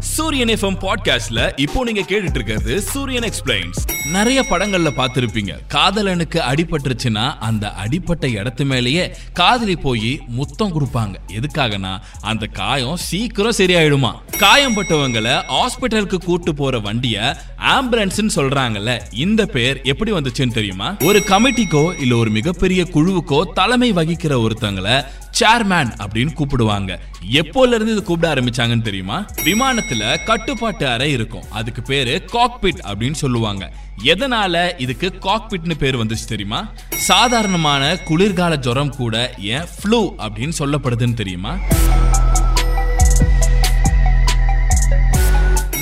சூரியன் எஃப்எம் பாட்காஸ்ட்ல இப்போ நீங்க கேட்டுட்டு இருக்கிறது சூரியன் எக்ஸ்பிளைன்ஸ் நிறைய படங்கள்ல பார்த்திருப்பீங்க. காதலனுக்கு அடிபட்டுருச்சுன்னா அந்த அடிப்பட்ட இடத்து மேலேயே காதலி போய் முத்தம் கொடுப்பாங்க. எதுக்காகனா அந்த காயம் சீக்கிரம் சரியாயிடுமா? காயம் பட்டவங்களை ஹாஸ்பிட்டலுக்கு கூட்டு போற வண்டிய ஆம்புலன்ஸ் சொல்றாங்கல்ல இந்த பேர் எப்படி வந்துச்சுன்னு தெரியுமா? ஒரு கமிட்டிக்கோ இல்ல ஒரு மிகப்பெரிய குழுவுக்கோ தலைமை வகிக்கிற ஒருத்தங்களை சேர்மேன் அப்படின்னு கூப்பிடுவாங்க. எப்போல இருந்து இது கூப்பிட ஆரம்பிச்சாங்கன்னு தெரியுமா? விமானத்துல கட்டுப்பாட்டு அறை இருக்கும். அதுக்கு பேரு காக்பிட் அப்படின்னு சொல்லுவாங்க. எதனால இதுக்கு காக்பிட்னு பேர் வந்துச்சு தெரியுமா? சாதாரணமான குளிர்கால ஜுரம் கூட ஏன் ஃப்ளூ அப்படின்னு சொல்லப்படுதுன்னு தெரியுமா?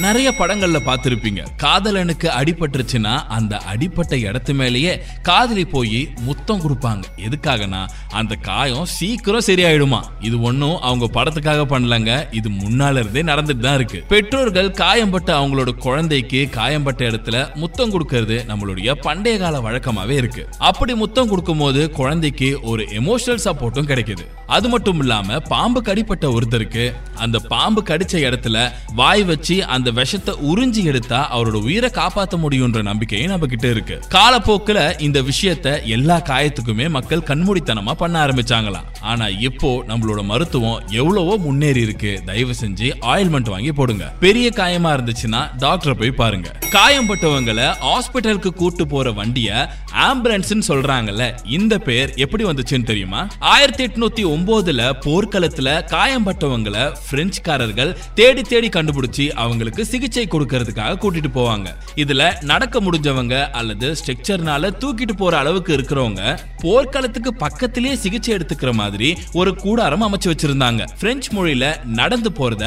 நிறைய படங்கள்ல பார்த்துருப்பீங்க. காதலனுக்கு அடிபட்டுருச்சுன்னா அந்த அடிப்பட்ட இடத்து மேலேயே காதலி போய் முத்தம் கொடுப்பாங்க. எதுக்காகனா அந்த காயம் சீக்கிரம் சரியாயிடுமா. இது ஒன்றும் அவங்க படத்துக்காக பண்ணலங்க. இது முன்னால இருந்தே நடந்துட்டு தான் இருக்கு. பெற்றோர்கள் காயம்பட்ட அவங்களோட குழந்தைக்கு காயம்பட்ட இடத்துல முத்தம் கொடுக்கறது நம்மளுடைய பண்டைய கால வழக்கமாவே இருக்கு. அப்படி முத்தம் கொடுக்கும் போது குழந்தைக்கு ஒரு எமோஷனல் சப்போர்ட்டும் கிடைக்குது. அது மட்டும் இல்லாம பாம்பு கடிப்பட்ட ஒருத்தருக்கு அந்த பாம்பு கடிச்ச இடத்துல வாய் வச்சு அந்த விஷத்தை உறிஞ்சி எடுத்தா அவரோட உயிரை காப்பாற்ற முடியும்ன்ற நம்பிக்கையும் நம்ம கிட்ட இருக்கு. காலப்போக்குல இந்த விஷயத்த எல்லா காயத்துக்குமே மக்கள் கண்மூடித்தனமா பண்ண ஆரம்பிச்சாங்களாம். ஆனா இப்போ நம்மளோட மருத்துவம் எவ்வளவோ முன்னேறி இருக்கு. தயவு செஞ்சு ஆயில்மெண்ட் வாங்கி போடுங்க. பெரிய காயமா இருந்துச்சுன்னா டாக்டரை போய் பாருங்க. காயம் பட்டவங்களை ஹாஸ்பிட்டலுக்கு கூட்டு போற வண்டிய ஆம்புலன்ஸ் சொல்றாங்கல்ல இந்த பேர் எப்படி வந்துச்சுன்னு தெரியுமா? ஆயிரத்தி எட்நூத்தி ஒன்பதுல போர்க்களத்துல காயம்பட்டவங்களை பிரெஞ்சுக்காரர்கள் தேடி தேடி கண்டுபிடிச்சு அவங்களுக்கு சிகிச்சை கொடுக்கறதுக்காக கூட்டிட்டு போவாங்க. இதுல நடக்க முடிஞ்சவங்க அல்லது ஸ்ட்ரக்சர்னால தூக்கிட்டு போற அளவுக்கு இருக்கிறவங்க போர்க்களத்துக்கு பக்கத்திலேயே சிகிச்சை எடுத்துக்கிற மாதிரி ஒரு கூடாரம் அமைச்சு வச்சிருந்தாங்க. பிரெஞ்சு மொழியில நடந்து போறத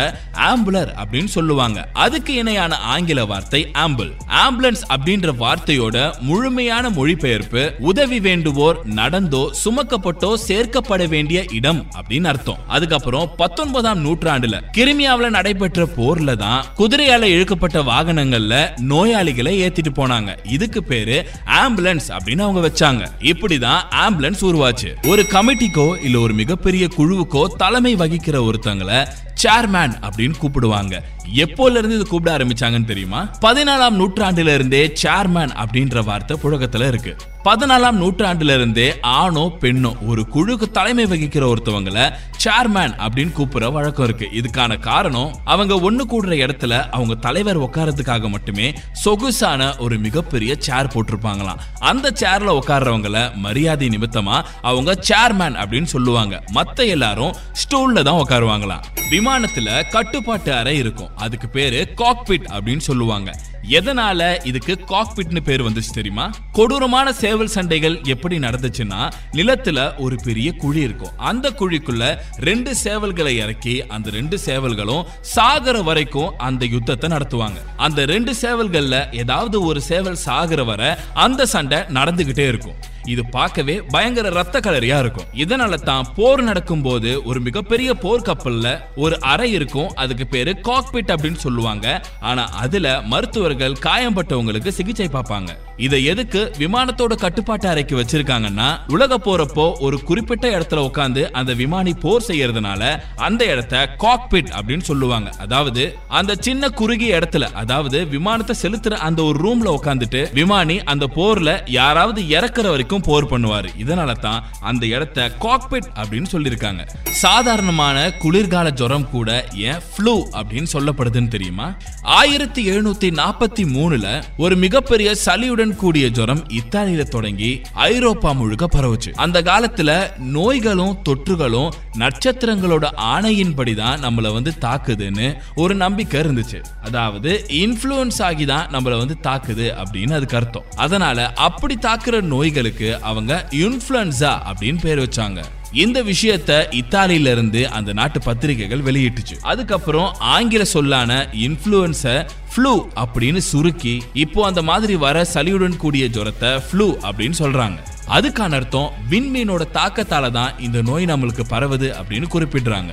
ஆம்புலர் அப்படின்னு சொல்லுவாங்க. அதுக்கு இணையான ஆங்கில வார்த்தை ஆம்பிள் ஆம்புலன்ஸ் அப்படின்ற வார்த்தையோட முழுமையான மொழிபெயர்ப்பு உதவி வேண்டுவோர் நடந்தோ சுமக்கப்பட்டோ சேர்க்கப்பட வேண்டிய இடம் அப்படின்னு அர்த்தம். அதுக்கப்புறம் பத்தொன்பதாம் நூற்றாண்டுல. கிரிமியாவுல நடைபெற்ற போர்ல தான் குதிரையால இழுக்கப்பட்ட வாகனங்கள்ல நோயாளிகளை ஏத்திட்டு போனாங்க. இதுக்கு பேரு ஆம்புலன்ஸ் அப்படின்னு அவங்க வச்சாங்க. இப்படிதான் ஆம்புலன்ஸ் உருவாச்சு. ஒரு கமிட்டிக்கோ இல்ல ஒரு மிகப்பெரிய குழுவுக்கோ தலைமை வகிக்கிற ஒருத்தங்களை சேர்மேன் அப்படின்னு கூப்பிடுவாங்க. எப்போல இருந்து இது கூப்பிட ஆரம்பிச்சாங்கன்னு தெரியுமா? பதினாலாம் நூற்றாண்டுல இருந்தே சேர்மேன் அப்படின்ற வார்த்தை புழக்கத்துல இருக்கு. பதினாலாம் நூற்றாண்டுல இருந்தே ஆணோ பெண்ணோ ஒரு குழுக்கு தலைமை வகிக்கிற ஒருத்தவங்களை சேர்மேன் அப்படின்னு கூப்பிடுற வழக்கம் இருக்கு. இதுக்கான காரணம் அவங்க ஒண்ணு கூடுற இடத்துல அவங்க தலைவர் உட்காரத்துக்காக மட்டுமே சொகுசான ஒரு மிகப்பெரிய சேர் போட்டிருப்பாங்களாம். அந்த சேர்ல உட்கார்றவங்கள மரியாதை நிமித்தமா அவங்க சேர்மேன் அப்படின்னு சொல்லுவாங்க. மத்த எல்லாரும் ஸ்டூல்ல தான் உட்காருவாங்களாம். விமானத்துல கட்டுப்பாட்டு அறை இருக்கும். அதுக்கு பேரு காக்பிட் அப்படின்னு சொல்லுவாங்க. எதனால இதுக்கு காக்பிட்னு பேர் வந்துச்சு தெரியுமா? கொடூரமான சேவல் சண்டைகள் எப்படி நடந்துச்சுன்னா நிலத்துல ஒரு பெரிய குழி இருக்கும். அந்த குழிக்குள்ள ரெண்டு சேவல்களை இறக்கி அந்த ரெண்டு சேவல்களும் சாகர வரைக்கும் அந்த யுத்தத்தை நடத்துவாங்க. அந்த ரெண்டு சேவல்கள்ல ஏதாவது ஒரு சேவல் சாகர வரை அந்த சண்டை நடந்துகிட்டே இருக்கும். இது பார்க்கவே பயங்கர ரத்த கலரியா இருக்கும். இதனால தான் போர் நடக்கும் போது ஒரு மிகப்பெரிய போர் கப்பல்ல ஒரு அறை இருக்கும். அதுக்கு பேரு காக்பிட் அப்படின்னு சொல்லுவாங்க. ஆனா அதுல மருத்துவர்கள் காயம்பட்டவங்களுக்கு சிகிச்சை பார்ப்பாங்க. இதை எதுக்கு விமானத்தோட கட்டுப்பாட்டு அறைக்கு வச்சிருக்காங்கன்னா உலக போறப்போ ஒரு குறிப்பிட்ட இடத்துல உட்காந்து அந்த விமானி போர் செய்யறதுனால அந்த இடத்த காக்பிட் அப்படின்னு சொல்லுவாங்க. அதாவது அந்த சின்ன குறுகிய இடத்துல அதாவது விமானத்தை செலுத்துற அந்த ஒரு ரூம்ல உட்காந்துட்டு விமானி அந்த போர்ல யாராவது இறக்குற வரைக்கும் போர் பண்ணுவாரு. இதனால தான் அந்த இடத்த காக்பிட் அப்படின்னு சொல்லியிருக்காங்க. சாதாரணமான குளிர்கால ஜுரம் கூட ஏன் ஃப்ளூ அப்படின்னு சொல்லப்படுதுன்னு தெரியுமா? ஆயிரத்தி எழுநூத்தி நாற்பத்தி மூணுல ஒரு மிகப்பெரிய சளியுடன் கூடிய ஜுரம் இத்தாலியில தொடங்கி ஐரோப்பா முழுக்க பரவுச்சு. அந்த காலத்துல நோய்களும் தொற்றுகளும் நட்சத்திரங்களோட ஆணையின்படி தான் நம்மள வந்து தாக்குதுன்னு ஒரு நம்பிக்கை இருந்துச்சு. அதாவது இன்ஃப்ளூயன்ஸ் ஆகி தான் நம்மள வந்து தாக்குது அப்படின்னு அதுக்கு அர்த்தம். அதனால அப்படி தாக்குற நோய்களுக்கு அவங்க இன்ஃப்ளூயன்சா அப்படின்னு பேர் வச்சாங்க. இந்த விஷயத்த இத்தாலியில இருந்து அந்த நாட்டு பத்திரிகைகள் வெளியிட்டுச்சு. அதுக்கப்புறம் ஆங்கில சொல்லான இன்ஃப்ளூயன்ஸ ஃப்ளூ அப்படின்னு சுருக்கி இப்போ அந்த மாதிரி வர சளியுடன் கூடிய ஜுரத்தை ஃப்ளூ அப்படின்னு சொல்றாங்க. அதுக்கான அர்த்தம் விண்மீனோட தாக்கத்தால தான் இந்த நோய் நம்மளுக்கு பரவுது அப்படின்னு குறிப்பிடுறாங்க.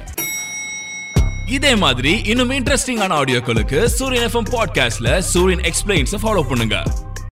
இதே மாதிரி இன்னும் இன்ட்ரெஸ்டிங்கான ஆடியோக்களுக்கு சூரியன் எஃப்எம் பாட்காஸ்ட்ல சூரியன் எக்ஸ்பிளைன்ஸ் ஃபாலோ பண்ணுங்க.